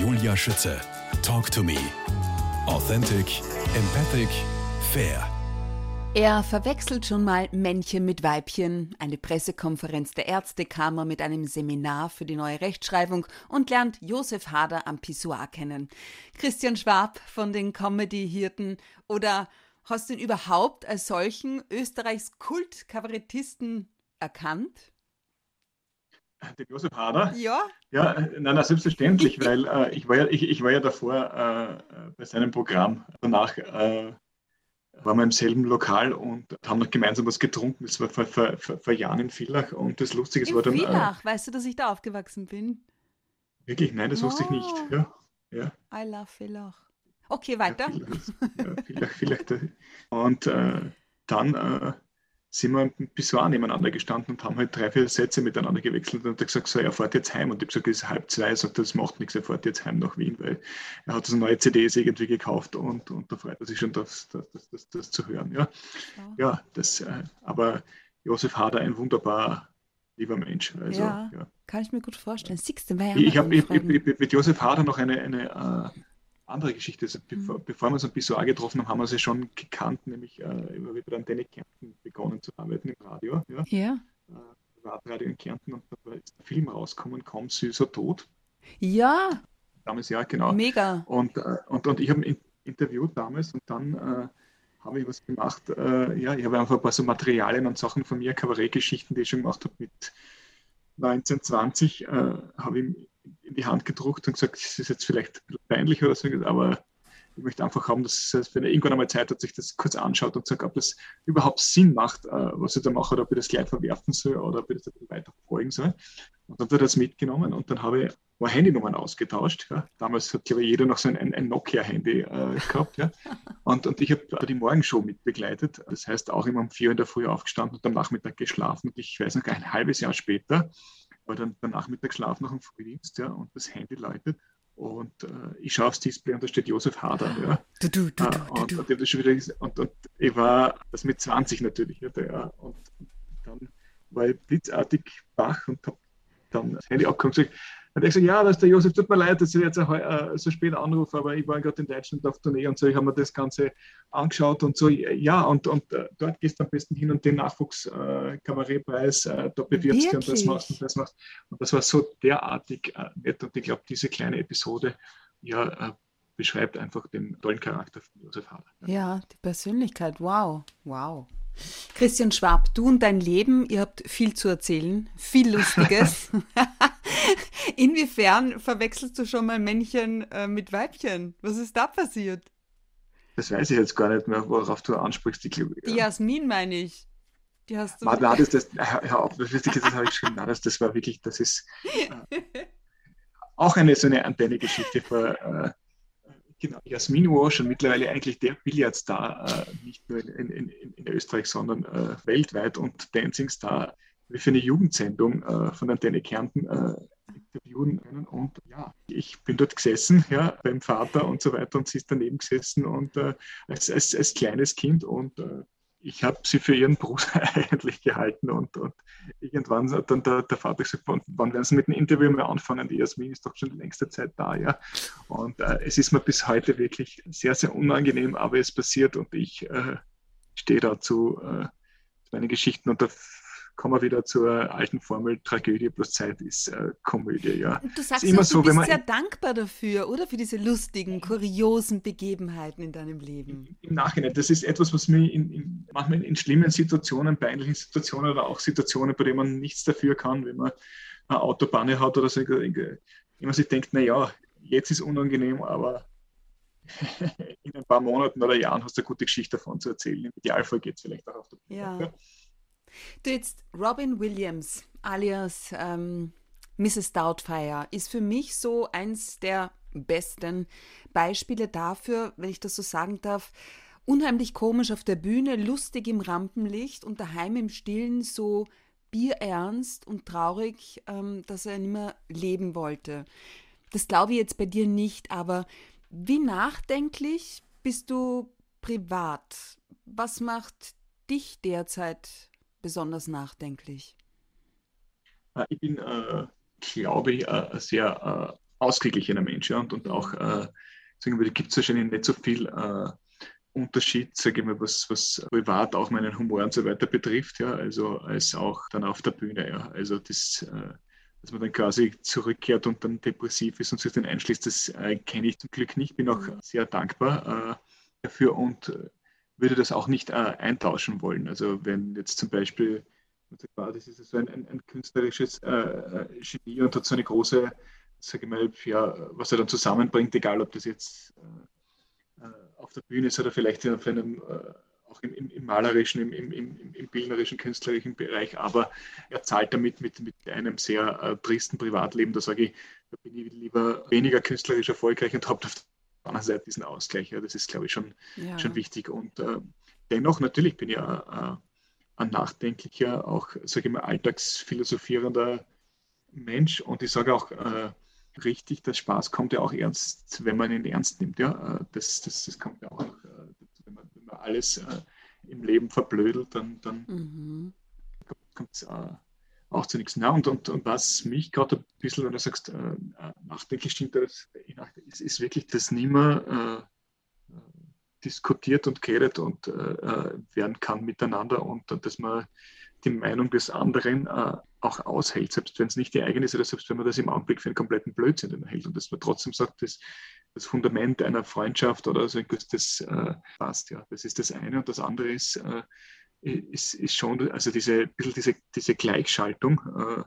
Julia Schütze. Talk to me. Authentic, empathic, fair. Er verwechselt schon mal Männchen mit Weibchen, eine Pressekonferenz der Ärztekammer mit einem Seminar für die neue Rechtschreibung und lernt Josef Hader am Pissoir kennen. Christian Schwab von den Comedy-Hirten oder hast du ihn überhaupt als solchen Österreichs Kult-Kabarettisten erkannt? Den Josef Hader? Ja. Ja, nein, nein selbstverständlich, weil äh, ich, war ja, ich, ich war ja davor äh, bei seinem Programm. Danach äh, waren wir im selben Lokal und haben noch gemeinsam was getrunken. Das war vor, vor, vor, vor Jahren in Villach und das Lustige in war dann. Villach, weißt du, dass ich da aufgewachsen bin? Wirklich? Nein, das wusste ich nicht. Oh. Ja, ja. I love Villach. Okay, weiter. Ja, Villach, Villach. Und äh, dann äh, sind wir im Pissoir nebeneinander gestanden und haben halt drei, vier Sätze miteinander gewechselt und er gesagt, so, er fährt jetzt heim. Und ich habe gesagt, es ist halb zwei. Er sagt, das macht nichts, er fährt jetzt heim nach Wien, weil er hat so neue CDs irgendwie gekauft und, und da freut er sich schon, das, das, das, das, das zu hören. Ja, Ja. ja das, äh, aber Josef Hader, ein wunderbar lieber Mensch. Also, Ja. ja. Kann ich mir gut vorstellen. Du, wer Ich habe mit Josef Hader noch eine, eine äh, andere Geschichte. Also bevor, Mhm. bevor wir uns am Pissoir getroffen haben, haben wir sie schon gekannt, nämlich äh, wieder an Danny Kärnten begonnen zu arbeiten im Radio. Ja? Ja. Äh, Privatradio in Kärnten und da ist ein Film rausgekommen, Kaum süßer Tod. Ja, Damals ja, genau. mega. Und, äh, und, und ich habe ihn interviewt damals und dann äh, habe ich was gemacht. Äh, ja, ich habe einfach ein paar so Materialien und Sachen von mir, Kabarettgeschichten, die ich schon gemacht habe mit 1920, äh, habe ihm in die Hand gedruckt und gesagt, das ist jetzt vielleicht peinlich oder so, aber ich möchte einfach haben, dass es, wenn er irgendwann einmal Zeit hat, sich das kurz anschaut und sagt, ob das überhaupt Sinn macht, äh, was ich da mache, oder ob ich das gleich verwerfen soll oder ob ich das weiter verfolgen soll. Und dann hat er das mitgenommen und dann habe ich mal Handynummern ausgetauscht. Ja. Damals hat, glaube ich, jeder noch so ein, ein Nokia-Handy äh, gehabt. Ja. Und, und ich habe die Morgenshow mitbegleitet. Das heißt, auch immer um vier in der Früh aufgestanden und am Nachmittag geschlafen. Und ich weiß noch, ein halbes Jahr später war dann der Nachmittag schlafen nach dem Frühdienst ja, und das Handy läutet. Und äh, ich schaue aufs Display und da steht Josef Hader. Ja. Du, du, du, Ah, und, und, und, und ich war das mit 20 natürlich. Ja, ja, und dann war ich blitzartig wach und habe dann das Handy abgehoben und gesagt, hat er gesagt, ja, das ist der Josef, tut mir leid, dass ich jetzt so, äh, so spät anrufe, aber ich war gerade in Deutschland auf Tournee und so, ich habe mir das Ganze angeschaut und so, ja, und, und äh, dort gehst du am besten hin und den Nachwuchs-Kabarettpreis, äh, da bewirbst du und das machst und das machst. Und das war so derartig äh, nett und ich glaube, diese kleine Episode, ja, äh, beschreibt einfach den tollen Charakter von Josef Hader. Ja, die Persönlichkeit. Wow, wow. Christian Schwab, du und dein Leben, ihr habt viel zu erzählen, viel Lustiges. Inwiefern verwechselst du schon mal Männchen äh, mit Weibchen? Was ist da passiert? Das weiß ich jetzt gar nicht mehr, worauf du ansprichst. Ich glaube, Die Jasmin meine ich. Die hast du. Nein, nein, das, das, hör auf, das, das, habe ich geschrieben. Nein, das, das war wirklich, das ist äh, auch eine so eine Antenne-Geschichte äh, genau, Jasmin Walsh und mittlerweile eigentlich der Billardstar, äh, nicht nur in, in, in, in Österreich, sondern äh, weltweit und Dancing Star, wie für eine Jugendsendung äh, von Antenne Kärnten äh, interviewen können. Und ja, ich bin dort gesessen, ja, beim Vater und so weiter und sie ist daneben gesessen und äh, als, als, als kleines Kind und äh, ich habe sie für ihren Bruder eigentlich gehalten und, und irgendwann hat dann der, der Vater gesagt, wann, werden sie mit dem Interview mal anfangen? Die Jasmin ist doch schon längste Zeit da, ja. Und äh, es ist mir bis heute wirklich sehr, sehr unangenehm, aber es passiert und ich äh, stehe dazu äh, zu meinen Geschichten und da kommen wir wieder zur alten Formel, Tragödie plus Zeit ist äh, Komödie, ja. Und du sagst ist immer auch, so, du wenn bist man- sehr dankbar dafür, oder? Für diese lustigen, kuriosen Begebenheiten in deinem Leben. im Nachhinein. Das ist etwas, was mir in, in, manchmal in schlimmen Situationen, peinlichen Situationen oder auch Situationen, bei denen man nichts dafür kann, wenn man eine Autobahn hat oder so, man sich denkt, naja, jetzt ist unangenehm, aber in ein paar Monaten oder Jahren hast du eine gute Geschichte davon zu erzählen. Im Idealfall geht es vielleicht auch auf der Bühne. Ja. Du jetzt, Robin Williams, alias ähm, Mrs. Doubtfire, ist für mich so eins der besten Beispiele dafür, wenn ich das so sagen darf, unheimlich komisch auf der Bühne, lustig im Rampenlicht und daheim im Stillen so bierernst und traurig, ähm, dass er nicht mehr leben wollte. Das glaube ich jetzt bei dir nicht, aber wie nachdenklich bist du privat? Was macht dich derzeit besonders nachdenklich? Äh, Ich bin, äh, glaube ich, äh, ein sehr äh, ausgeglichener Mensch. Ja? Und, und auch, äh, sagen wir, gibt es wahrscheinlich nicht so viel äh, Unterschied, sage ich mal, was, was privat auch meinen Humor und so weiter betrifft, ja, also als auch dann auf der Bühne, ja. Also das, äh, dass man dann quasi zurückkehrt und dann depressiv ist und sich dann einschließt, das äh, kenne ich zum Glück nicht. Bin auch mhm. sehr dankbar äh, dafür und äh, würde das auch nicht äh, eintauschen wollen. Also wenn jetzt zum Beispiel, das ist so ein, ein, ein künstlerisches äh, Genie und hat so eine große sage ich mal, ja, was er dann zusammenbringt, egal ob das jetzt äh, auf der Bühne ist oder vielleicht auf einem, äh, auch im, im, im, malerischen, im, im, im, bildnerischen, künstlerischen Bereich, aber er zahlt damit mit, mit einem sehr äh, tristen Privatleben. Da sage ich, da bin ich lieber weniger künstlerisch erfolgreich und habe anderen Seite diesen Ausgleich. Ja, das ist, glaube ich, schon, ja. schon wichtig. Und äh, dennoch, natürlich bin ich ein, ein nachdenklicher, auch, sage ich mal, alltagsphilosophierender Mensch und ich sage auch, äh, richtig, der Spaß kommt ja auch ernst, wenn man ihn ernst nimmt. Ja? Äh, das, das, das kommt ja auch, äh, wenn man, wenn man alles äh, im Leben verblödelt, dann, dann mhm. kommt es auch zu nichts. Na, und, und, und was mich gerade ein bisschen, wenn du sagst, nachdenklich stimmt, das, ist, ist wirklich, dass niemand äh, diskutiert und geredet und äh, werden kann miteinander und, und dass man die Meinung des anderen äh, auch aushält, selbst wenn es nicht die eigene ist oder selbst wenn man das im Augenblick für einen kompletten Blödsinn hält und dass man trotzdem sagt, dass das Fundament einer Freundschaft oder so etwas, das äh, passt. Ja. Das ist das eine und das andere ist, äh, ist, ist schon, also diese, bisschen diese, diese Gleichschaltung, äh,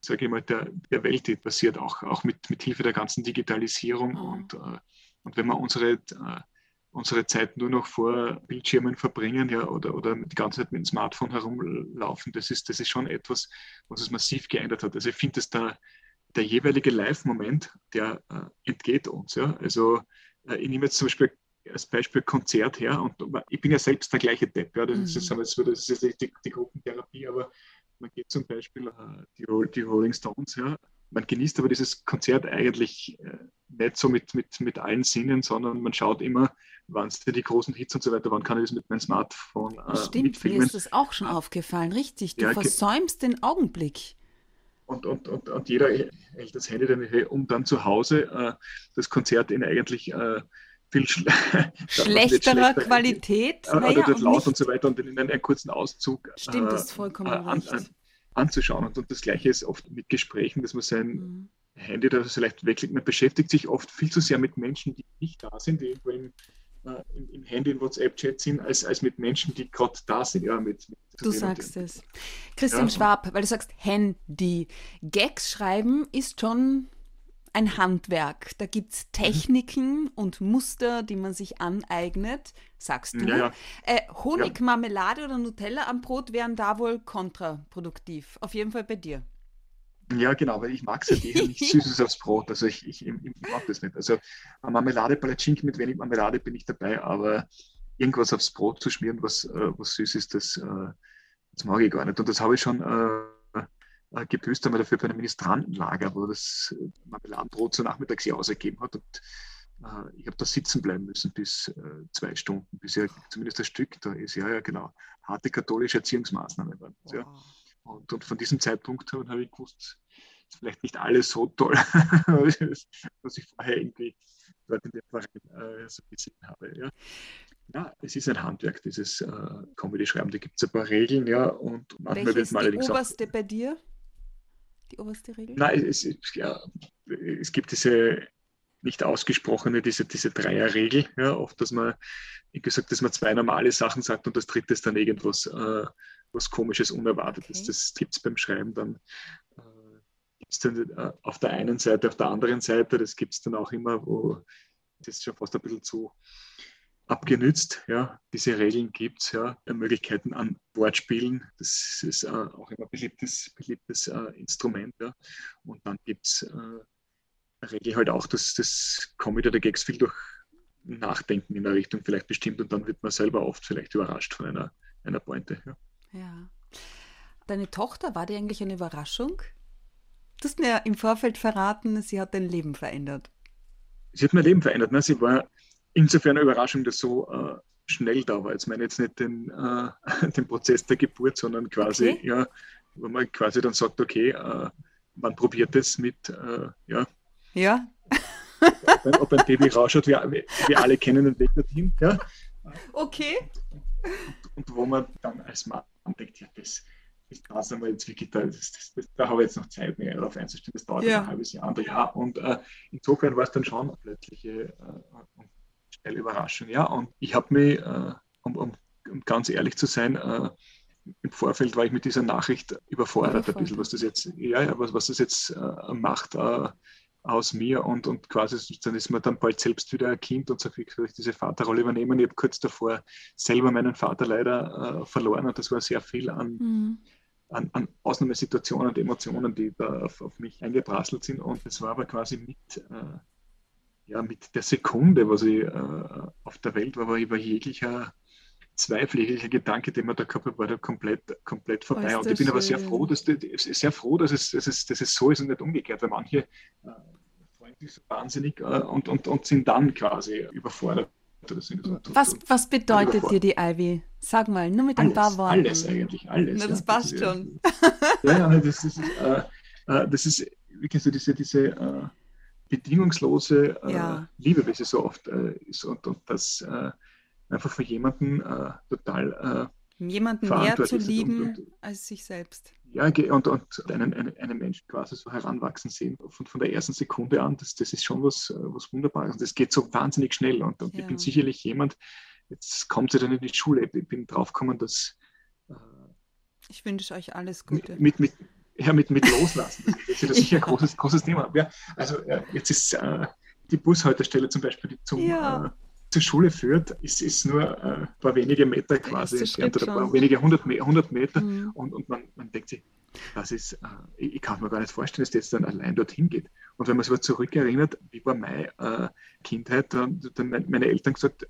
sage ich mal, der, der Welt, die passiert auch, auch mit, mit Hilfe der ganzen Digitalisierung und, äh, und wenn man unsere äh, unsere Zeit nur noch vor Bildschirmen verbringen ja, oder, oder die ganze Zeit mit dem Smartphone herumlaufen, das ist, das ist schon etwas, was es massiv geändert hat. Also ich finde, dass der, der jeweilige Live-Moment, der äh, entgeht uns. Ja. Also äh, ich nehme jetzt zum Beispiel als Beispiel Konzert her und ich bin ja selbst der gleiche Depp. Ja. Das, mhm. ist, das ist jetzt die, die Gruppentherapie, aber man geht zum Beispiel äh, die, die Rolling Stones, ja, man genießt aber dieses Konzert eigentlich äh, nicht so mit, mit, mit allen Sinnen, sondern man schaut immer, wann sind die großen Hits und so weiter, wann kann ich das mit meinem Smartphone äh, Stimmt, mitfilmen. mir ist das auch schon aufgefallen, richtig. Du ja, versäumst den Augenblick. Und, und, und, und jeder hält das Handy dann, um dann zu Hause äh, das Konzert in eigentlich äh, viel schle schlechterer Qualität. Äh, naja, laut und, so weiter und in einem kurzen Auszug Stimmt, das ist äh, vollkommen äh, an, an, anzuschauen. Und, und, das Gleiche ist oft mit Gesprächen, dass man sein mhm. Handy da vielleicht weglegt. Man beschäftigt sich oft viel zu sehr mit Menschen, die nicht da sind, die irgendwo im äh, im, im Handy, im WhatsApp-Chat sind, als, als mit Menschen, die gerade da sind. Ja, mit, mit du sagst es. Christian ja. Schwab, weil du sagst Handy. Gags schreiben ist schon ein Handwerk. Da gibt es Techniken mhm. und Muster, die man sich aneignet, sagst du. Ja, ja. Äh, Honig, Marmelade oder Nutella am Brot wären da wohl kontraproduktiv. Auf jeden Fall bei dir. Ja, genau, weil ich mag es ja nicht Süßes aufs Brot. Also ich, ich, ich, mag das nicht. Also Marmelade, Palatschinken mit wenig Marmelade bin ich dabei, aber irgendwas aufs Brot zu schmieren, was, äh, was süß ist, das, äh, das mag ich gar nicht. Und das habe ich schon äh, gebüßt einmal dafür bei einem Ministrantenlager, wo das äh, Marmeladenbrot so nachmittags ausgegeben hat. Und äh, ich habe da sitzen bleiben müssen bis äh, zwei Stunden, bis ja zumindest ein Stück da ist. Ja, ja, genau. Harte katholische Erziehungsmaßnahmen waren das, ja. Und, und, von diesem Zeitpunkt habe ich gewusst, ist vielleicht nicht alles so toll, was ich vorher irgendwie dort in dem Verein äh, so gesehen habe. Ja. ja, es ist ein Handwerk, dieses äh, Comedy-Schreiben. Da gibt es ein paar Regeln, ja, und manchmal Welche wird man allerdings oberste auch, bei dir? Die oberste Regel? Nein, es, ja, es gibt diese nicht ausgesprochene, diese, diese Dreierregel, ja, oft, dass man, wie gesagt, dass man zwei normale Sachen sagt und das dritte ist dann irgendwas, äh, was Komisches, Unerwartetes. Okay. Das gibt es beim Schreiben dann gibt es dann äh, auf der einen Seite, auf der anderen Seite, das gibt es dann auch immer, wo das ist schon fast ein bisschen zu abgenützt. Ja. Diese Regeln gibt es, ja. Möglichkeiten an Wortspielen, das ist äh, auch immer ein beliebtes, beliebtes äh, Instrument. Ja. Und dann gibt es äh, Regel halt auch, dass das Comedy oder Gags viel durch Nachdenken in der Richtung vielleicht bestimmt und dann wird man selber oft vielleicht überrascht von einer, einer Pointe. Ja. ja. Deine Tochter, war die eigentlich eine Überraschung? Du hast mir im Vorfeld verraten, sie hat dein Leben verändert. Sie hat mein Leben verändert. Ne? Sie war insofern eine Überraschung, dass so äh, schnell da war. Jetzt meine jetzt nicht den, äh, den Prozess der Geburt, sondern quasi, okay. ja, wo man quasi dann sagt, okay, äh, man probiert es mit, äh, ja, Ja. Ob ein, ob ein Baby rausschaut, wir, wir alle kennen den Weg dorthin. Ja? Okay. Und, und, wo man dann als Mann denkt, ja, das, das kann es aber jetzt wirklich, da, das, das, das, da habe ich jetzt noch Zeit, mehr darauf einzustellen. Das dauert ja. ein halbes Jahr, ein Jahr. Und äh, insofern war es dann schon eine plötzliche äh, schnelle Überraschung. Ja, und ich habe mich, äh, um, um, um, ganz ehrlich zu sein, äh, im Vorfeld war ich mit dieser Nachricht überfordert, ein bisschen, was das jetzt, ja, ja was, was das jetzt äh, macht äh, aus mir und, und quasi dann ist man dann bald selbst wieder ein Kind und so viel ich diese Vaterrolle übernehmen. Ich habe kurz davor selber meinen Vater leider äh, verloren und das war sehr viel an, mhm. an, an Ausnahmesituationen und Emotionen, die da auf, auf mich eingeprasselt sind und es war aber quasi mit, äh, ja, mit der Sekunde, was ich äh, auf der Welt war, war bei jeglicher zweiflicher Gedanke, den man da gehabt hat, war da komplett, komplett vorbei. Oh, und ich bin schön. aber sehr froh, dass, sehr froh, dass, es, dass, es, dass es so ist und nicht umgekehrt, weil manche äh, freuen sich so wahnsinnig äh, und, und, und sind dann quasi überfordert. Was, was bedeutet dir die Ivy? Sag mal, nur mit ein paar Worten. Alles eigentlich, alles. Na, das ja, passt das schon. Ja, ja, das, ist, äh, äh, das ist wirklich so diese, diese äh, bedingungslose äh, ja. Liebe, wie sie so oft ist. Und, und das einfach für jemanden äh, total äh, jemanden mehr zu lieben und, und, als sich selbst. Ja, und, und einen, einen, einen Menschen quasi so heranwachsen sehen, von, von der ersten Sekunde an, das, das ist schon was, äh, was Wunderbares. Und das geht so wahnsinnig schnell. Und, und ja. ich bin sicherlich jemand, jetzt kommt sie dann in die Schule, ich bin draufgekommen, dass. Äh, ich wünsche euch alles Gute. Mit, mit, ja, mit, mit Loslassen. Das ist ja sicher ein großes, großes Thema. Ja, also äh, jetzt ist äh, die Bushaltestelle zum Beispiel zum ja. äh, zur Schule führt, ist, ist nur äh, ein paar wenige Meter quasi entfernt oder ein paar wenige hundert, hundert Meter mhm. und, und man, man denkt sich, das ist, äh, ich, ich, kann mir gar nicht vorstellen, dass das jetzt dann allein dorthin geht. Und wenn man sich zurückerinnert, wie war meine äh, Kindheit, dann, dann meine Eltern gesagt, äh,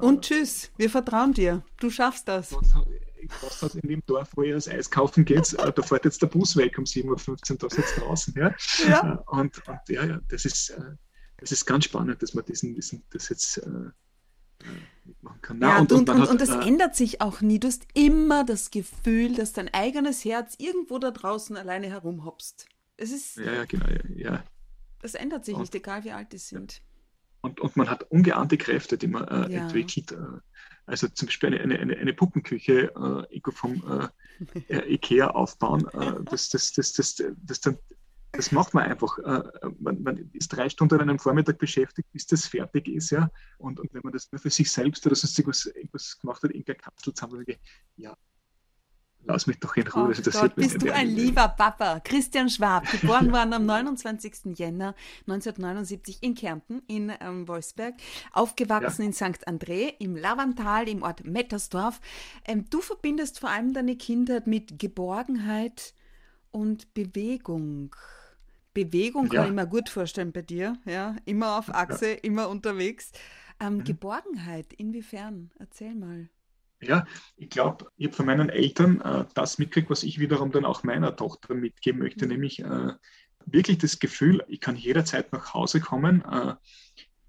und tschüss, wir vertrauen dir, du schaffst das. Was hat in dem Dorf, wo ihr das Eis kaufen geht, äh, da fährt jetzt der Bus weg um 7.15 Uhr, da sitzt draußen. Ja? ja. Äh, und, und ja, ja, das ist es ist ganz spannend, dass man diesen, diesen das jetzt äh, äh mitmachen kann. Na, ja, und, und, und, hat, und das äh, ändert sich auch nie. Du hast immer das Gefühl, dass dein eigenes Herz irgendwo da draußen alleine herumhopst. Es ist. Ja, ja, genau. Ja, ja. Das ändert sich nicht, egal wie alt die sind. Und, und man hat ungeahnte Kräfte, die man äh, ja. entwickelt. Äh, also zum Beispiel eine, eine, eine Puppenküche äh, vom äh, Ikea aufbauen, das, das, das, das, das, das dann das macht man einfach. Äh, man, man, ist drei Stunden an einem Vormittag beschäftigt, bis das fertig ist, ja. Und, und wenn man das nur für sich selbst oder sonst irgendwas, irgendwas gemacht hat, irgendeine Kapsel zusammen, ja, lass mich doch in Ruhe. Oh das Gott, bist du ein lieber Papa. Christian Schwab, geboren worden am 29. Jänner 1979 in Kärnten in ähm, Wolfsberg, aufgewachsen ja. in St. André im Lavantal im Ort Mettersdorf. Ähm, du verbindest vor allem deine Kindheit mit Geborgenheit und Bewegung. Bewegung ja. kann ich mir gut vorstellen bei dir, ja, immer auf Achse, ja. immer unterwegs. Ähm, mhm. Geborgenheit, inwiefern? Erzähl mal. Ja, ich glaube, ich habe von meinen Eltern äh, das mitgekriegt, was ich wiederum dann auch meiner Tochter mitgeben möchte, mhm. nämlich äh, wirklich das Gefühl, ich kann jederzeit nach Hause kommen, äh,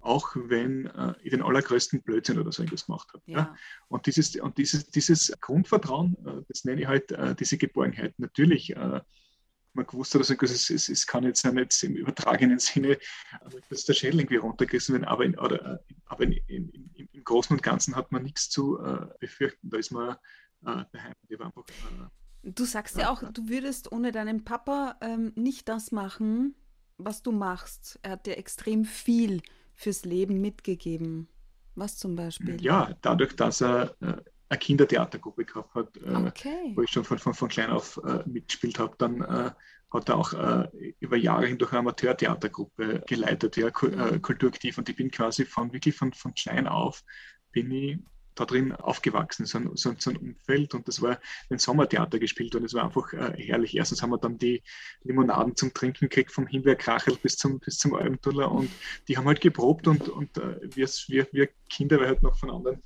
auch wenn äh, ich den allergrößten Blödsinn oder so irgendwas gemacht habe. Ja. ja. Und, dieses, und dieses, dieses Grundvertrauen, äh, das nenne ich halt äh, diese Geborgenheit. Natürlich man gewusst hat, also es, es, es kann jetzt nicht im übertragenen Sinne, dass der Schädel irgendwie runtergerissen wird, aber, in, oder, aber in, in, im Großen und Ganzen hat man nichts zu äh, befürchten. Da ist man äh, daheim. Einfach, äh, du sagst ja auch, du würdest ohne deinen Papa ähm, nicht das machen, was du machst. Er hat dir extrem viel fürs Leben mitgegeben. Was zum Beispiel? Ja, dadurch, dass er äh, eine Kindertheatergruppe gehabt hat, äh, okay. wo ich schon von, von, von klein auf äh, mitgespielt habe. Dann äh, hat er auch äh, über Jahre hindurch eine Amateurtheatergruppe geleitet, ja, kulturaktiv. Und ich bin quasi von wirklich von, von klein auf bin ich da drin aufgewachsen, so ein, so, so ein Umfeld. Und das war ein Sommertheater gespielt und es war einfach äh, herrlich. Erstens haben wir dann die Limonaden zum Trinken gekriegt, vom Himbeerkrachel bis zum, bis zum Alpentuller und die haben halt geprobt und, und äh, wir, wir, wir Kinder, weil halt noch von anderen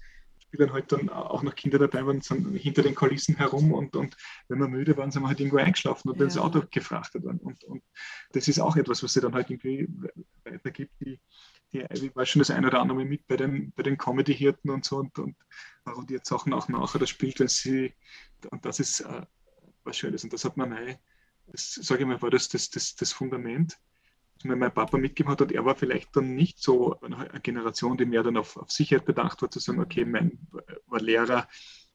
Spielern halt dann auch noch Kinder dabei waren, sind hinter den Kulissen herum und, und wenn wir müde waren, sind wir halt irgendwo eingeschlafen und ja. ins Auto gefrachtet worden. Und, und das ist auch etwas, was sie dann halt irgendwie weitergibt, die die Ivy war schon das eine oder andere mit bei den, bei den Comedy-Hirten und so und, und parodiert Sachen auch nachher, das spielt, wenn sie, und das ist äh, was Schönes. Und das hat man, das sage ich mal, war das, das, das, das Fundament. Mir mein Papa mitgegeben hat, und er war vielleicht dann nicht so eine Generation, die mehr dann auf, auf Sicherheit bedacht war, zu sagen, okay, mein war Lehrer,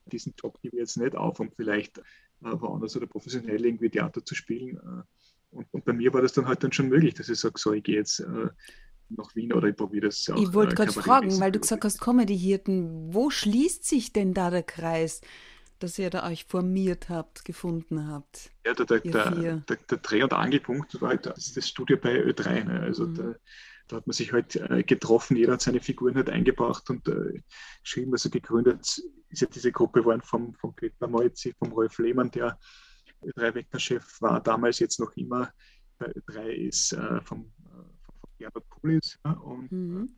diesen Job gebe ich jetzt nicht auf, um vielleicht äh, woanders oder professionell irgendwie Theater zu spielen. Äh, und, und, bei mir war das dann halt dann schon möglich, dass ich sage, so, ich gehe jetzt äh, nach Wien oder ich probiere das auch. Ich wollte äh, gerade fragen, weil du gesagt hast, Comedy-Hirten, wo schließt sich denn da der Kreis? Dass ihr da euch formiert habt, gefunden habt. Ja, der, der, der, der Dreh- und Angelpunkt war halt das, das Studio bei Ö3. Ne? Also mhm. da, da, hat man sich halt äh, getroffen, jeder hat seine Figuren halt eingebracht und äh, geschrieben, also gegründet ist ja diese Gruppe waren vom, vom Peter Moitzi, vom Rolf Lehmann, der Ö3-Wegner-Chef war, damals jetzt noch immer bei Ö3 ist äh, vom, äh, vom Gerhard Pulis ja, und mhm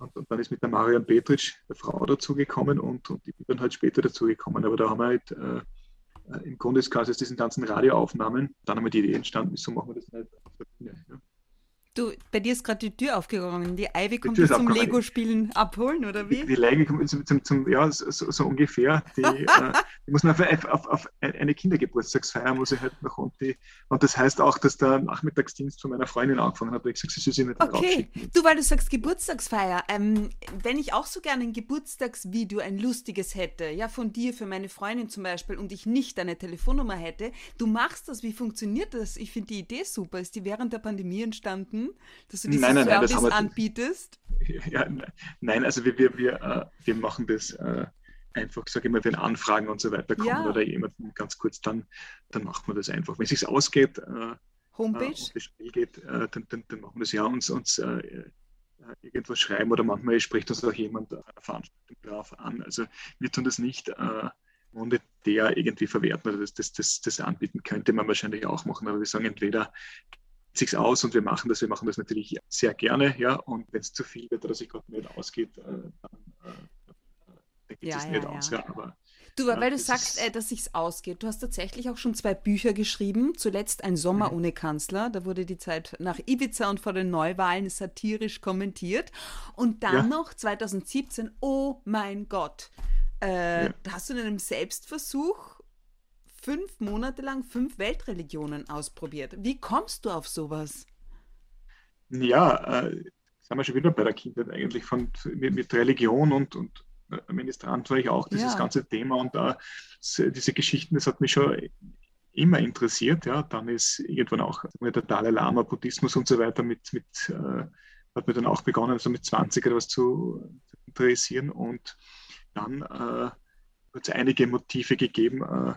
und, und, dann ist mit der Marian Petritsch eine Frau dazugekommen und, und ich bin dann halt später dazugekommen. Aber da haben wir halt äh, äh im Grunde des Kasus diesen ganzen Radioaufnahmen, dann haben wir die Idee entstanden, wieso machen wir das nicht auf der Bühne. Ja. Du, bei dir ist gerade die Tür aufgegangen. Die Ivy kommt die zum Lego-Spielen abholen, oder wie? Die, die Ivy kommt zum, zum, zum, ja, so, so ungefähr. Die, äh, die muss man auf, auf, auf, eine Kindergeburtstagsfeier muss ich halt noch und, die, und das heißt auch, dass der Nachmittagsdienst von meiner Freundin angefangen hat. Ich gesagt, sie soll sie nicht Okay, du, weil du sagst Geburtstagsfeier. Ähm, wenn ich auch so gerne ein Geburtstagsvideo, ein lustiges hätte, ja, von dir für meine Freundin zum Beispiel und ich nicht deine Telefonnummer hätte, du machst das, wie funktioniert das? Ich finde die Idee super. Ist die während der Pandemie entstanden? Dass du dieses nein, nein, Service nein, anbietest? Ja, nein, also wir, wir, wir, äh, wir machen das äh, einfach, sage ich mal, wenn Anfragen und so weiter kommen ja. oder jemanden ganz kurz, dann, dann macht man das einfach. Wenn es sich ausgeht, äh, Homepage, es schnell geht, dann, dann, dann, machen wir das ja uns, uns irgendwas schreiben oder manchmal spricht uns auch jemand eine Veranstaltung drauf an. Also wir tun das nicht monetär irgendwie verwerten das, das, das, das anbieten könnte man wahrscheinlich auch machen, aber wir sagen entweder sich aus und wir machen das. Wir machen das natürlich sehr gerne, ja. Und wenn es zu viel wird oder sich gerade nicht ausgeht, äh, dann, äh, dann geht ja, es ja, nicht ja. aus. Ja, aber, du, weil du sagst, äh, dass sich's ausgeht. Du hast tatsächlich auch schon zwei Bücher geschrieben. Zuletzt Ein Sommer mhm. ohne Kanzler. Da wurde die Zeit nach Ibiza und vor den Neuwahlen satirisch kommentiert. Und dann noch 2017, oh mein Gott. Äh, da hast du in einem Selbstversuch fünf Monate lang fünf Weltreligionen ausprobiert. Wie kommst du auf sowas? Ja, äh, sind wir schon wieder bei der Kindheit eigentlich von, mit, mit Religion und, und äh, Ministrant war ich auch, dieses ja. ganze Thema und da diese Geschichten, das hat mich schon immer interessiert. Ja, dann ist irgendwann auch der Dalai Lama, Buddhismus und so weiter mit, mit äh, hat mir dann auch begonnen, so mit 20 etwas zu, zu interessieren und dann äh, hat es einige Motive gegeben, äh,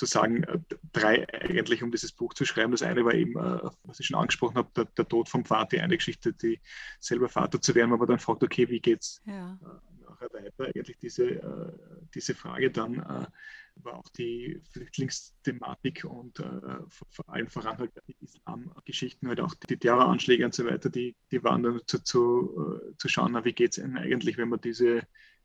zu sagen, äh, drei eigentlich, um dieses Buch zu schreiben. Das eine war eben, äh, was ich schon angesprochen habe, der, der Tod vom Vater, eine Geschichte, die selber Vater zu werden, man dann fragt, okay, wie geht es ja. Äh, nachher weiter? Eigentlich diese, diese Frage dann war auch die Flüchtlingsthematik und vor allem voran halt die Islamgeschichten, halt auch die Terroranschläge und so weiter, die, die waren dann zu, zu, zu schauen, wie geht es eigentlich, wenn man diese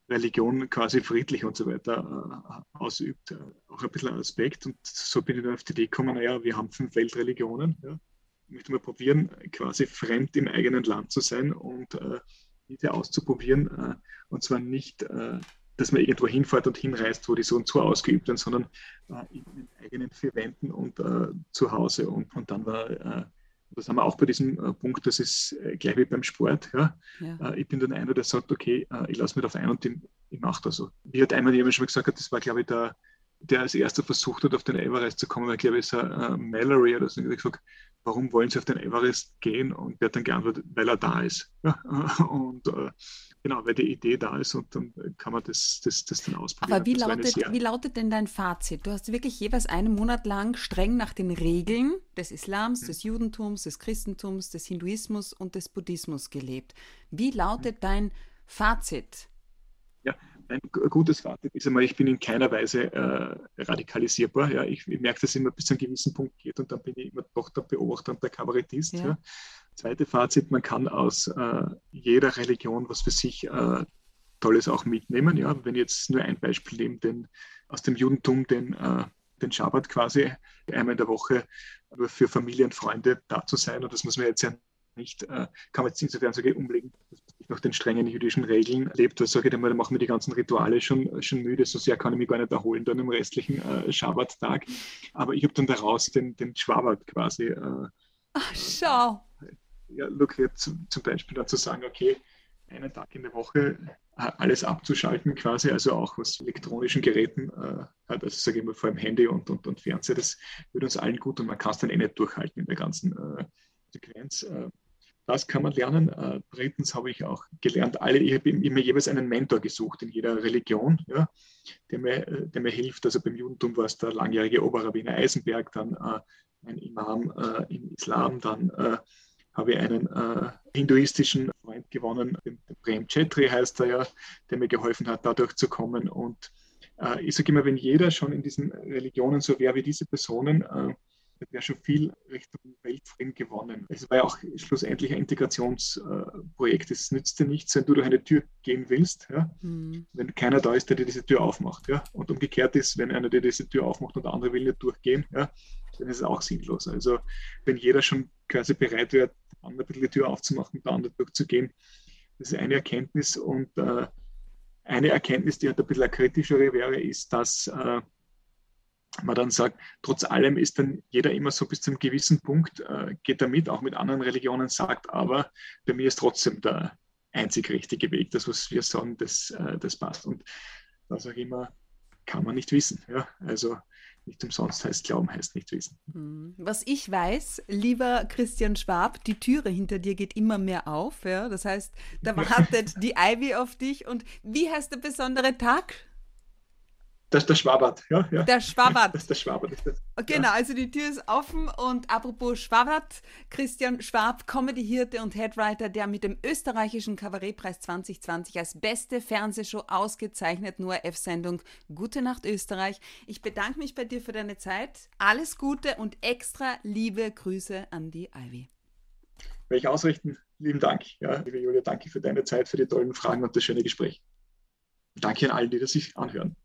Religion quasi friedlich und so weiter äh, ausübt, äh, auch ein bisschen ein Aspekt. Und so bin ich dann auf die Idee gekommen, naja, wir haben fünf Weltreligionen. Ja. Ich möchte mal probieren, quasi fremd im eigenen Land zu sein und äh, diese auszuprobieren. Äh, und zwar nicht, äh, dass man irgendwo hinfährt und hinreist, wo die so und so ausgeübt werden, sondern äh, in den eigenen vier Wänden und zu Hause. Und, und dann war das haben wir auch bei diesem äh, Punkt, das ist äh, gleich wie beim Sport. Ja? ja. Äh, ich bin dann einer, der sagt, okay, ich lasse mich darauf ein und ich, ich mache das so. Wie hat einmal jemand schon gesagt, das war, glaube ich, der, der als erster versucht hat, auf den Everest zu kommen, weil, glaube ich, ist äh, Mallory oder so. Ich gesagt, warum wollen Sie auf den Everest gehen? Und der hat dann geantwortet, weil er da ist. Ja? Und äh, Genau, weil die Idee da ist und dann kann man das, das, das dann ausprobieren. Aber wie lautet, wie lautet denn dein Fazit? Du hast wirklich jeweils einen Monat lang streng nach den Regeln des Islams, mhm. des Judentums, des Christentums, des Hinduismus und des Buddhismus gelebt. Wie lautet mhm. dein Fazit? Ja, ein gutes Fazit ist einmal, ich bin in keiner Weise äh, radikalisierbar. Ja. Ich, ich merke, dass es immer bis zu einem gewissen Punkt geht und dann bin ich immer doch der Beobachter und der Kabarettist. Ja. Ja. Zweite Fazit, man kann aus äh, jeder Religion was für sich äh, Tolles auch mitnehmen. Ja, wenn ich jetzt nur ein Beispiel nehme, den, aus dem Judentum, den, äh, den Schabbat quasi einmal in der Woche nur für Familie und Freunde da zu sein. Und das muss man jetzt ja nicht, äh, kann man jetzt insofern sogar umlegen, dass nach den strengen jüdischen Regeln lebt. Da sage ich einmal, da machen wir die ganzen Rituale schon, schon müde. So sehr kann ich mich gar nicht erholen dann im restlichen äh, Schabbat-Tag. Aber ich habe dann daraus den, den Schwabbat quasi. Äh, Ach, schau ja, look, zum, zum Beispiel dazu sagen, okay, einen Tag in der Woche äh, alles abzuschalten, quasi, also auch was elektronischen Geräten äh, hat, also sage ich mal vor allem Handy und, und, und Fernseher, das würde uns allen gut und man kann es dann eh nicht durchhalten in der ganzen äh, Sequenz. Äh, das kann man lernen. Äh, drittens habe ich auch gelernt, alle, ich habe immer jeweils einen Mentor gesucht in jeder Religion, ja, der, mir, äh, der mir hilft. Also beim Judentum war es der langjährige Oberrabbiner Eisenberg, dann äh, ein Imam äh, im Islam, dann äh, habe ich einen hinduistischen Freund gewonnen, den, Prem Chetri heißt er ja, der mir geholfen hat, da durchzukommen. Und ich sage immer, wenn jeder schon in diesen Religionen so wäre wie diese Personen, wird ja schon viel Richtung Weltfrieden gewonnen. Es war ja auch schlussendlich ein Integrationsprojekt. Es nützt dir nichts, wenn du durch eine Tür gehen willst, ja? Mhm. wenn keiner da ist, der dir diese Tür aufmacht. Ja? Und umgekehrt ist, wenn einer dir diese Tür aufmacht und der andere will nicht durchgehen, ja? dann ist es auch sinnlos. Also wenn jeder schon quasi bereit wäre, andere die Tür aufzumachen und der andere durchzugehen, das ist eine Erkenntnis. Und äh, eine Erkenntnis, die halt ein bisschen kritischere wäre, ist, dass äh, man dann sagt, trotz allem ist dann jeder immer so bis zu einem gewissen Punkt, äh, geht er mit, auch mit anderen Religionen, sagt aber, bei mir ist trotzdem der einzig richtige Weg. Das, was wir sagen, das, äh, das passt. Und da sage ich immer, kann man nicht wissen. Ja? Also nicht umsonst heißt Glauben, heißt nicht wissen. Hm. Was ich weiß, lieber Christian Schwab, die Türe hinter dir geht immer mehr auf. Ja? Das heißt, da wartet die Ivy auf dich. Und wie heißt der besondere Tag? Das ist der Schwabert, ja. ja. Der Schwabert. Das ist der Schwabert. Genau, ja. also die Tür ist offen und apropos Schwabert, Christian Schwab, Comedy-Hirte und Headwriter, der mit dem österreichischen Kabarettpreis 2020 als beste Fernsehshow ausgezeichneten ORF-Sendung Gute Nacht Österreich. Ich bedanke mich bei dir für deine Zeit. Alles Gute und extra liebe Grüße an die Ivy. Will ich ausrichten. Lieben Dank. Ja, liebe Julia, danke für deine Zeit, für die tollen Fragen und das schöne Gespräch. Danke an allen, die das sich anhören.